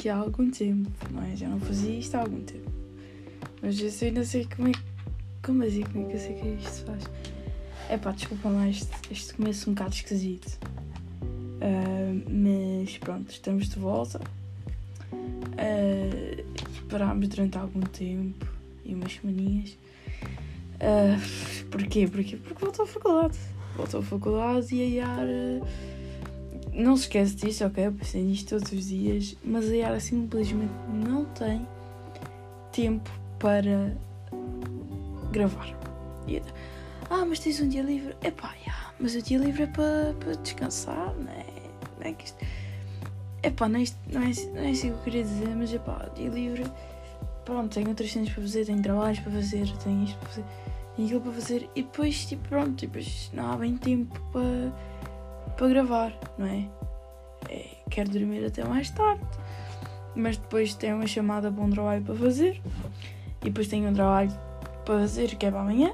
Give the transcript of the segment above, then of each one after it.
aqui há algum tempo, é? Já não fazia isto há algum tempo. Mas eu não sei como é que. Como assim? Como é que eu sei que isto se faz? É pá, desculpa lá, este, este começo um bocado esquisito. Uh, mas pronto, estamos de volta. Uh, parámos durante algum tempo e umas semaninhas. Uh, porquê? Porquê? Porque voltou à faculdade. Voltou à faculdade e a Yara. Não se esquece disso, ok? Eu pensei nisto todos os dias, mas a Yara simplesmente não tem tempo para gravar. E, ah, mas tens um dia livre? Epá, yeah, mas o dia livre é para, para descansar, não é? Não é que isto... Epá, não é, não, é, não é isso que eu queria dizer, mas epá, dia livre... Pronto, tenho outras cenas para fazer, tenho trabalhos para fazer, tenho isto para fazer, tenho aquilo para fazer e depois, tipo, pronto, depois não há bem tempo para, para gravar, não é? é? Quero dormir até mais tarde, mas depois tenho uma chamada para um trabalho para fazer e depois tenho um trabalho para fazer que é para amanhã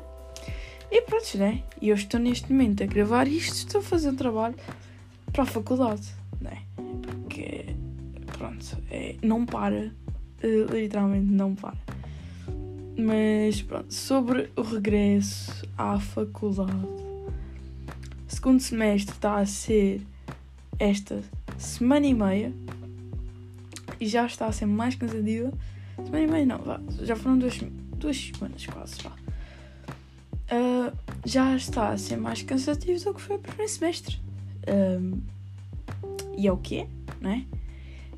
e pronto, né? E eu estou neste momento a gravar isto, estou a fazer um trabalho para a faculdade, né? Porque, pronto, é, não para, uh, literalmente não para. Mas pronto, sobre o regresso à faculdade, segundo semestre está a ser esta semana e meia e já está a ser mais cansativa. Semana e meia não, vá, já foram duas, duas semanas quase, vá uh, já está a ser mais cansativo do que foi o primeiro semestre. Um, e é o que é, não é?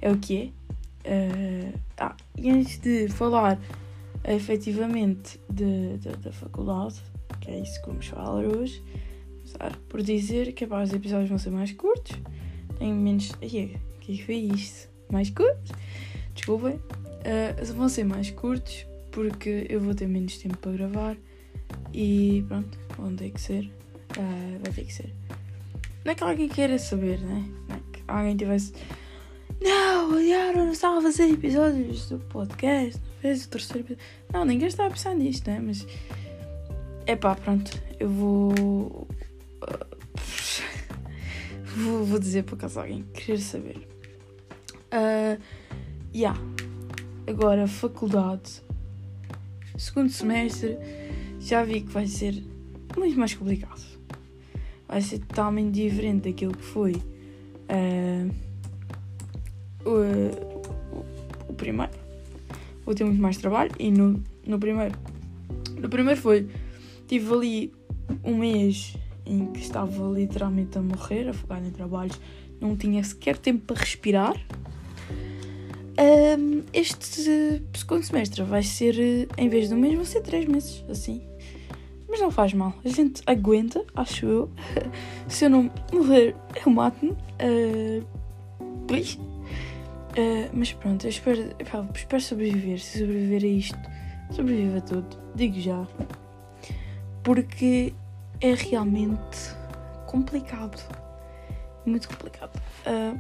É o que é. Uh, ah, e antes de falar efetivamente de, de, da faculdade, que é isso que vamos falar hoje, começar por dizer que epá, os episódios vão ser mais curtos, tenho menos. Ai, o que foi isto? Mais curtos? Desculpem. Uh, vão ser mais curtos porque eu vou ter menos tempo para gravar e pronto, vão ter que ser. Uh, vai ter que ser. Não é que alguém queira saber, né? Não é que alguém tivesse. Não, o Yara não estava a fazer episódios do podcast, não fez o terceiro episódio. Não, ninguém estava a pensar nisto, né? Mas. É pá, pronto, eu vou. Vou, vou dizer por acaso alguém querer saber. Uh, yeah. Agora, faculdade. Segundo semestre já vi que vai ser muito mais complicado. Vai ser totalmente diferente daquilo que foi uh, o, o, primeiro. Vou ter muito mais trabalho e no, no primeiro. No primeiro foi. Tive ali um mês em que estava literalmente a morrer, afogado em trabalhos, não tinha sequer tempo para respirar. Um, este segundo semestre vai ser, em vez de um mês, vão ser três meses, assim. Mas não faz mal, a gente aguenta, acho eu. Se eu não morrer, eu mato-me. Uh. Uh, mas pronto, eu espero, espero sobreviver. Se sobreviver a isto, sobreviver a tudo. Digo já. Porque é realmente complicado. Muito complicado. Uh,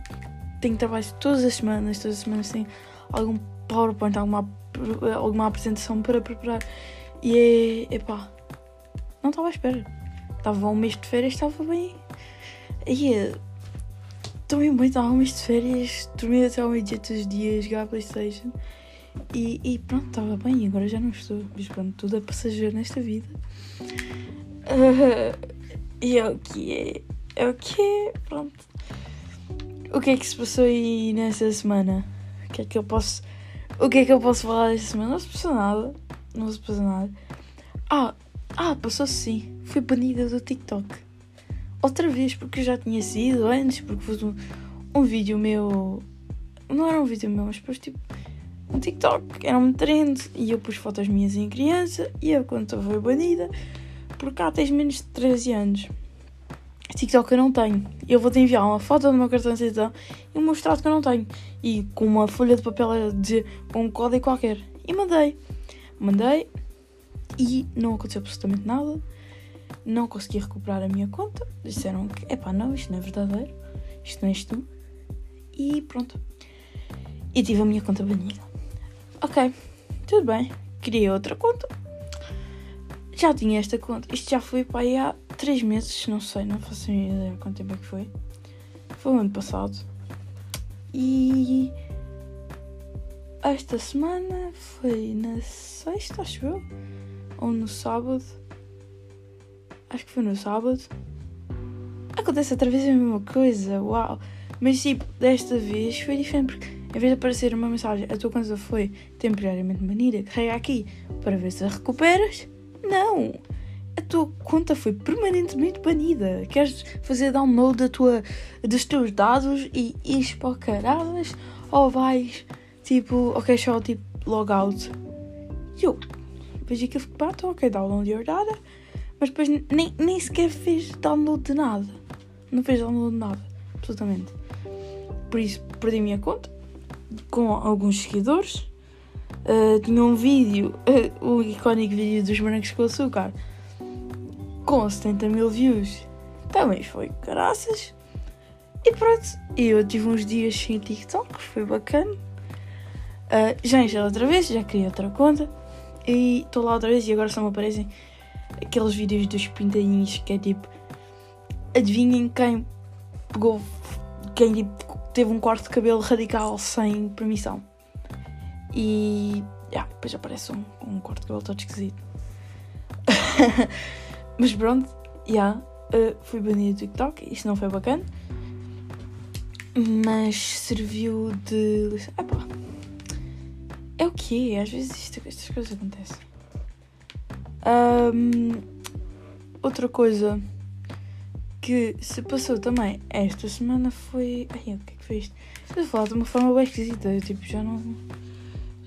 tenho trabalho todas as semanas, todas as semanas tenho algum PowerPoint, alguma, alguma apresentação para preparar. E é. Epá, não estava à espera. Estava um mês de férias, estava bem. E estou bem, estava um mês de férias, dormi até ao meio-dia todos os dias, jogar Playstation. E, e pronto, estava bem, agora já não estou. Mas pronto, tudo é passageiro nesta vida. E é o que é. É o que é, pronto. O que é que se passou aí nessa semana? O que é que eu posso. O que é que eu posso falar desta semana? Não se passou nada. Não se passou nada. Ah, ah, passou sim. Fui banida do TikTok. Outra vez, porque eu já tinha sido antes, porque foi um, um vídeo meu. Não era um vídeo meu, mas depois tipo. Um TikTok, era um trend e eu pus fotos minhas em criança e eu quando foi banida, porque cá tens menos de 13 anos. TikTok eu não tenho. Eu vou-te enviar uma foto do meu cartão de cidadão e mostrar-te que eu não tenho. E com uma folha de papel dizer com um código qualquer. E mandei. Mandei, e não aconteceu absolutamente nada. Não consegui recuperar a minha conta. Disseram que, epá, não, isto não é verdadeiro. Isto não és tu. E pronto. E tive a minha conta banida. Ok, tudo bem. Criei outra conta. Já tinha esta conta. Isto já foi para aí há 3 meses, não sei, não faço ideia quanto tempo é que foi. Foi o ano passado. E esta semana foi na sexta, acho eu. Ou no sábado. Acho que foi no sábado. Acontece outra vez a mesma coisa, uau. Mas tipo, desta vez foi diferente porque em vez de aparecer uma mensagem, a tua conta foi temporariamente banida, carrega aqui para ver se a recuperas. Não! A tua conta foi permanentemente banida. Queres fazer download da tua, dos teus dados e ires para? Ou vais tipo, ok, só tipo logout? E eu vejo aquilo que bate, ok, download your data, mas depois nem, nem sequer fez download de nada. Não fez download de nada, absolutamente. Por isso perdi a minha conta com alguns seguidores. Uh, tinha um vídeo, uh, o icónico vídeo dos brancos com açúcar, com 70 mil views. Também foi graças. E pronto, eu tive uns dias sem TikTok, foi bacana. Uh, já enchei outra vez, já criei outra conta. E estou lá outra vez e agora só me aparecem aqueles vídeos dos pintadinhos que é tipo. Adivinhem quem pegou. Quem tipo, teve um corte de cabelo radical sem permissão. E. Yeah, depois aparece um, um corte de cabelo todo esquisito. Mas pronto, já. Yeah, uh, fui banido do TikTok, isto não foi bacana. Mas serviu de. Epá. É o que Às vezes isto, estas coisas acontecem. Um, outra coisa que se passou também esta semana foi. Ai, o que é que foi isto? Estou a falar de uma forma bem esquisita. Eu tipo, já não.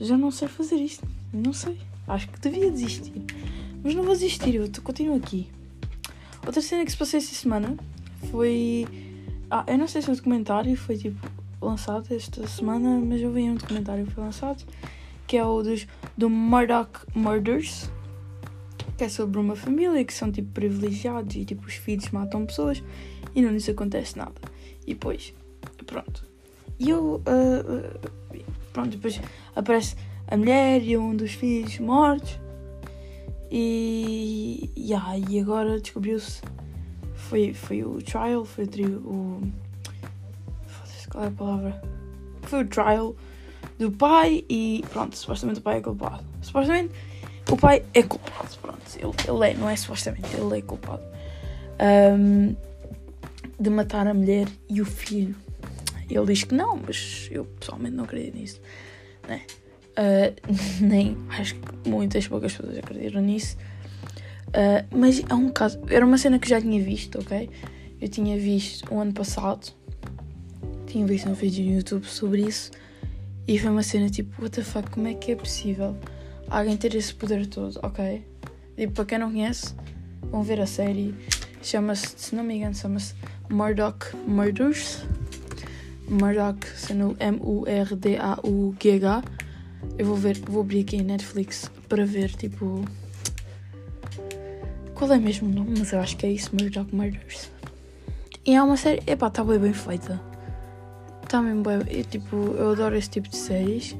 Já não sei fazer isto. Não sei. Acho que devia desistir. Mas não vou desistir, eu continuo aqui. Outra cena que se passou esta semana foi. Ah, eu não sei se o documentário foi tipo lançado esta semana, mas eu vi um documentário que foi lançado que é o dos, do Murdoch Murders que é sobre uma família que são tipo privilegiados e tipo os filhos matam pessoas e não lhes acontece nada. E depois, pronto. E eu, uh, pronto, depois aparece a mulher e um dos filhos mortos. E, yeah, e agora descobriu-se. Foi, foi o trial, foi o. o Foda-se, qual é a palavra? Foi o trial do pai e pronto, supostamente o pai é culpado. Supostamente o pai é culpado, pronto. Ele, ele é, não é supostamente, ele é culpado. Um, de matar a mulher e o filho. Ele diz que não, mas eu pessoalmente não acredito nisso. Né? Uh, nem acho que muitas poucas pessoas acreditam nisso. Uh, mas é um caso. Era uma cena que já tinha visto, ok? Eu tinha visto o ano passado. Tinha visto um vídeo no YouTube sobre isso. E foi uma cena tipo, what the fuck, como é que é possível? alguém ter esse poder todo, ok? E para quem não conhece, vão ver a série. Chama-se, se não me engano, chama-se Murdoch Murders. Murdoch, sendo M-U-R-D-A-U-G-H. Eu vou ver, vou abrir aqui em Netflix para ver, tipo. Qual é mesmo o nome? Mas eu acho que é isso, Murdoch Murders. E é uma série, epá, está bem, bem feita. Está mesmo bem, eu, tipo, eu adoro esse tipo de séries.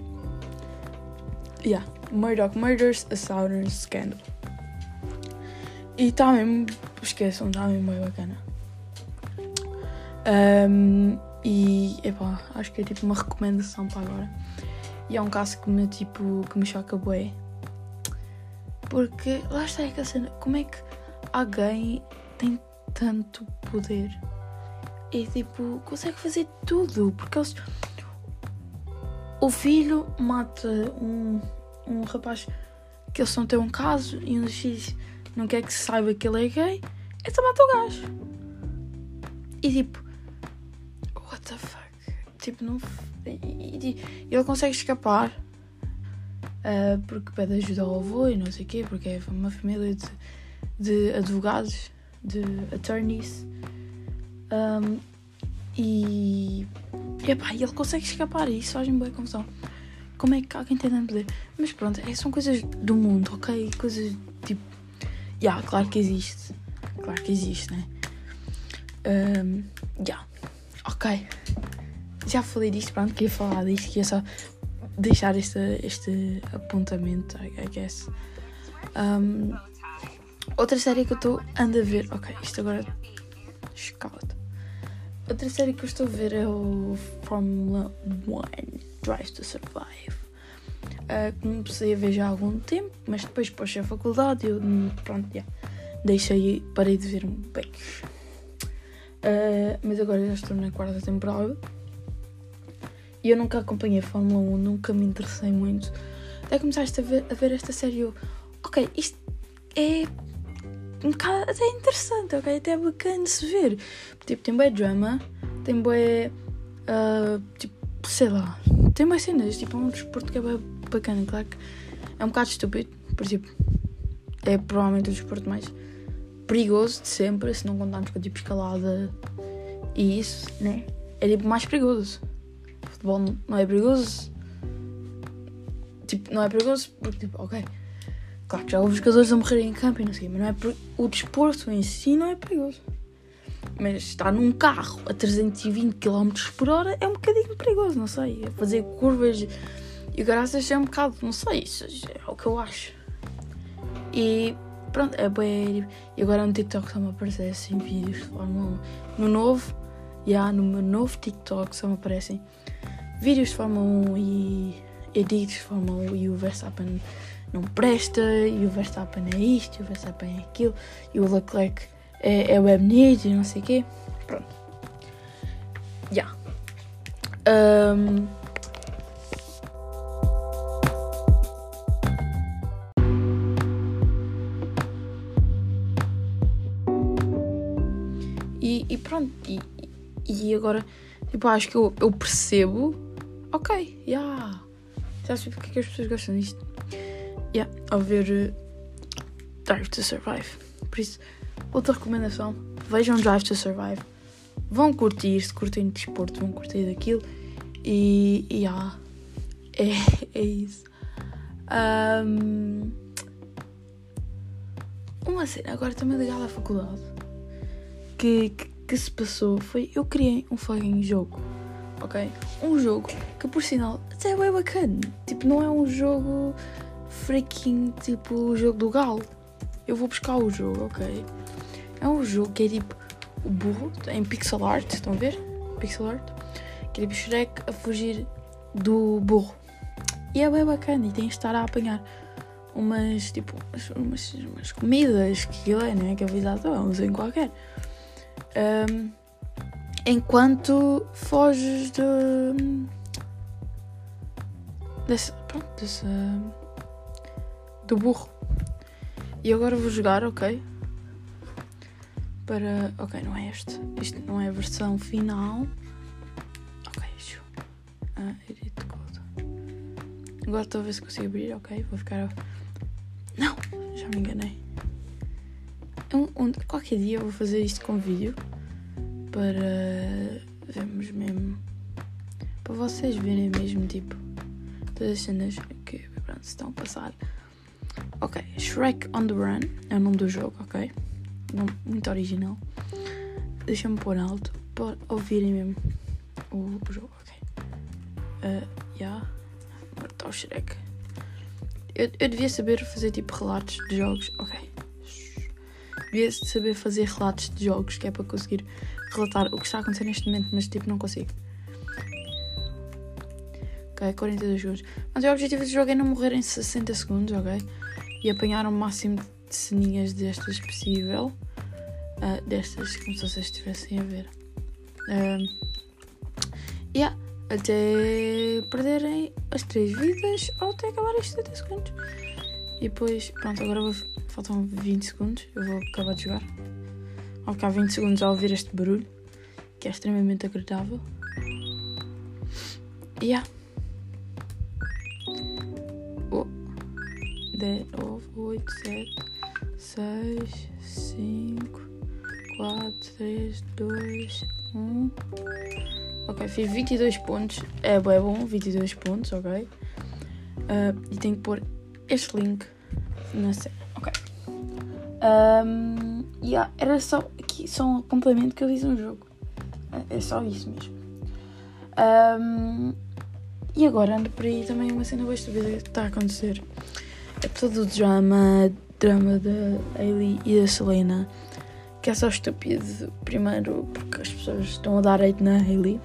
Yeah. Murdoch Murders, A Southern Scandal. E está mesmo, esqueçam, está mesmo bem bacana. Um, e, epá, acho que é tipo uma recomendação para agora. E é um caso que me, tipo, que me choca bué. Porque, lá está aquela cena, como é que alguém tem tanto poder? E, tipo, consegue fazer tudo. Porque eles... O filho mata um um rapaz que eles a ter um caso e um dos filhos não quer que se saiba que ele é gay, então mata o gajo. E tipo? Tipo, não. E, e, e ele consegue escapar uh, porque pede ajuda ao avô e não sei o quê, porque é uma família de, de advogados, de attorneys. Um, e. Epá, ele consegue escapar e isso faz-me boa confusão. Como é que alguém tem tanto poder? Mas pronto, é, são coisas do mundo, ok? Coisas tipo. Já, yeah, claro que existe. Claro que existe, né? Um, yeah. Ok. Já falei disto, pronto, queria falar disto, queria só deixar este, este apontamento, I, guess. Um, outra série que eu estou ando a ver. Ok, isto agora. Escala-te. Outra série que eu estou a ver é o Fórmula 1 Drive to Survive. Uh, comecei a ver já há algum tempo, mas depois pôs a faculdade eu, pronto, já, deixei, parei de ver um pouco. Uh, mas agora já estou na quarta temporada. E eu nunca acompanhei a Fórmula 1, nunca me interessei muito. Até começaste a ver, a ver esta série, eu, ok, isto é um bocado até interessante, ok? Até é bacana de se ver. Tipo, tem bem drama, tem bem. Uh, tipo, sei lá, tem mais cenas. Tipo, é um desporto que é bacana. Claro que é um bocado estúpido, por tipo, é provavelmente o desporto mais perigoso de sempre, se não contarmos com tipo escalada e isso, né? É tipo mais perigoso. Futebol não é perigoso. Tipo, não é perigoso porque, tipo, ok Claro que já houve jogadores a morrerem em campo e não sei, mas não é o desporto em si não é perigoso. Mas estar num carro a 320 km por hora é um bocadinho perigoso, não sei. Fazer curvas e graças é um bocado, não sei, isso é o que eu acho. E pronto, é bem. E agora no TikTok só me aparecem assim vídeos de Fórmula 1. No novo, já no meu novo TikTok só me aparecem vídeos de Fórmula 1 e edits de Fórmula 1 e o Verstappen não presta, e o Verstappen é isto, e o Verstappen é aquilo, e o Leclerc é, é bonito e não sei o quê. Pronto. Já. Yeah. Um, e, e, pronto, e, e agora, tipo, acho que eu, eu percebo, ok, já. Yeah. Sabes porque é que as pessoas gostam disto? yeah, ao ver uh, Drive to Survive. Por isso, outra recomendação: vejam Drive to Survive. Vão curtir, se curtem de desporto, vão curtir daquilo. E, e yeah, é, é isso. Um, uma cena, agora também ligada à faculdade, que, que, que, se passou foi eu criei um fucking jogo, ok? Um jogo que por sinal até é bem bacana. Tipo, não é um jogo freaking tipo o jogo do galo. Eu vou buscar o jogo, ok? É um jogo que é tipo o burro em pixel art, estão a ver? Pixel art. Que é tipo Shrek a fugir do burro. E é bem bacana e tem de estar a apanhar umas tipo umas, umas comidas que aquilo é, não é? Que é avisado, vamos em qualquer. Um, enquanto foges de. dessa. pronto, dessa do burro. E agora vou jogar, ok? Para. Ok, não é este. Isto não é a versão final. Ok, deixa ah, edit code. Agora estou a ver se consigo abrir, ok? Vou ficar. Não! Já me enganei. Um, um, qualquer dia eu vou fazer isto com vídeo para vermos mesmo. Para vocês verem mesmo, tipo, todas as cenas que pronto, estão a passar. Ok, Shrek on the Run é o nome do jogo, ok? Muito original. Deixa-me pôr alto para ouvirem mesmo o, o jogo, ok? Uh, yeah. Agora está o Shrek. Eu, eu devia saber fazer tipo relatos de jogos, ok? Devia saber fazer relatos de jogos, que é para conseguir relatar o que está a acontecer neste momento, mas tipo não consigo. Ok, 42 segundos. Mas o objetivo deste jogo é não morrer em 60 segundos, ok? e apanhar o máximo de ceninhas destas possível. Uh, destas, como se vocês estivessem a ver. Uh, yeah, até perderem as 3 vidas ou até acabar estes 70 segundos. E depois, pronto, agora vou, faltam 20 segundos. Eu vou acabar de jogar. Vou ficar 20 segundos a ouvir este barulho, que é extremamente agradável. Yeah. 10, 8, 7, 6, 5, 4, 3, 2, 1. Ok, fiz 22 pontos. É, é bom, 22 pontos, ok. Uh, e tenho que pôr este link na cena. Ok. Um, yeah, era só aqui, só um complemento que eu fiz um jogo. É, é só isso mesmo. Um, e agora ando por aí também uma cena boa estúpida que está a acontecer é todo o drama, drama da Hailey e da Selena, que é só estúpido, primeiro porque as pessoas estão a dar hate na Hailey,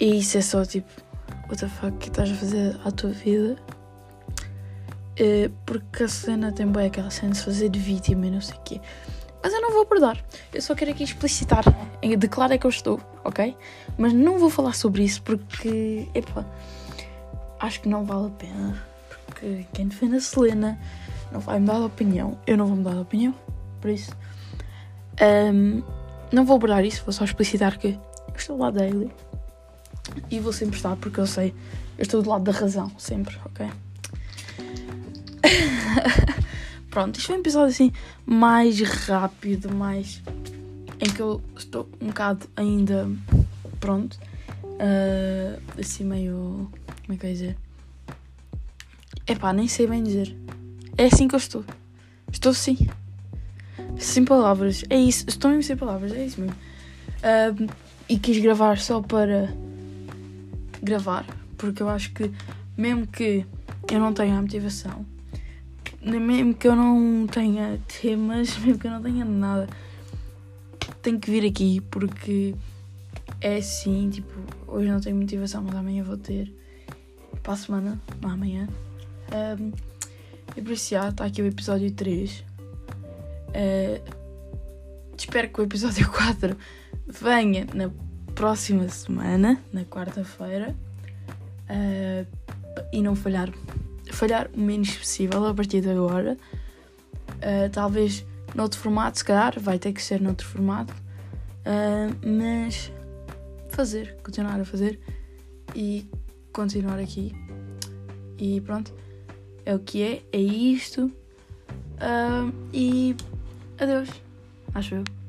e isso é só tipo what the fuck que estás a fazer à tua vida. Uh, porque a Selena tem bem aquela cena de se fazer de vítima e não sei o quê. Mas eu não vou perdoar. Eu só quero aqui explicitar de claro é que eu estou, ok? Mas não vou falar sobre isso porque, epa, acho que não vale a pena. Porque quem defende a Selena não vai me dar de opinião. Eu não vou mudar de opinião. Por isso, um, não vou abordar isso. Vou só explicitar que eu estou do lado da Hailey. E vou sempre estar porque eu sei, eu estou do lado da razão, sempre, ok? Pronto, isto foi um episódio assim mais rápido, mais. em que eu estou um bocado ainda. pronto. Uh, assim meio. como é que eu ia dizer? Epá, nem sei bem dizer. É assim que eu estou. Estou assim. Sem palavras. É isso. Estou mesmo sem palavras. É isso mesmo. Uh, e quis gravar só para gravar. Porque eu acho que, mesmo que eu não tenha a motivação, mesmo que eu não tenha temas, mesmo que eu não tenha nada, tenho que vir aqui porque é assim, tipo, hoje não tenho motivação, mas amanhã vou ter. Para a semana, não amanhã. Um, e por isso está aqui o episódio 3. Uh, eh, espero que o episódio 4 venha na próxima semana, na quarta-feira. Uh, e não falhar falhar o menos possível a partir de agora. Uh, talvez noutro formato, se calhar, vai ter que ser noutro formato. Uh, mas fazer, continuar a fazer e continuar aqui. E pronto, é o que é, é isto. Uh, e adeus, acho eu.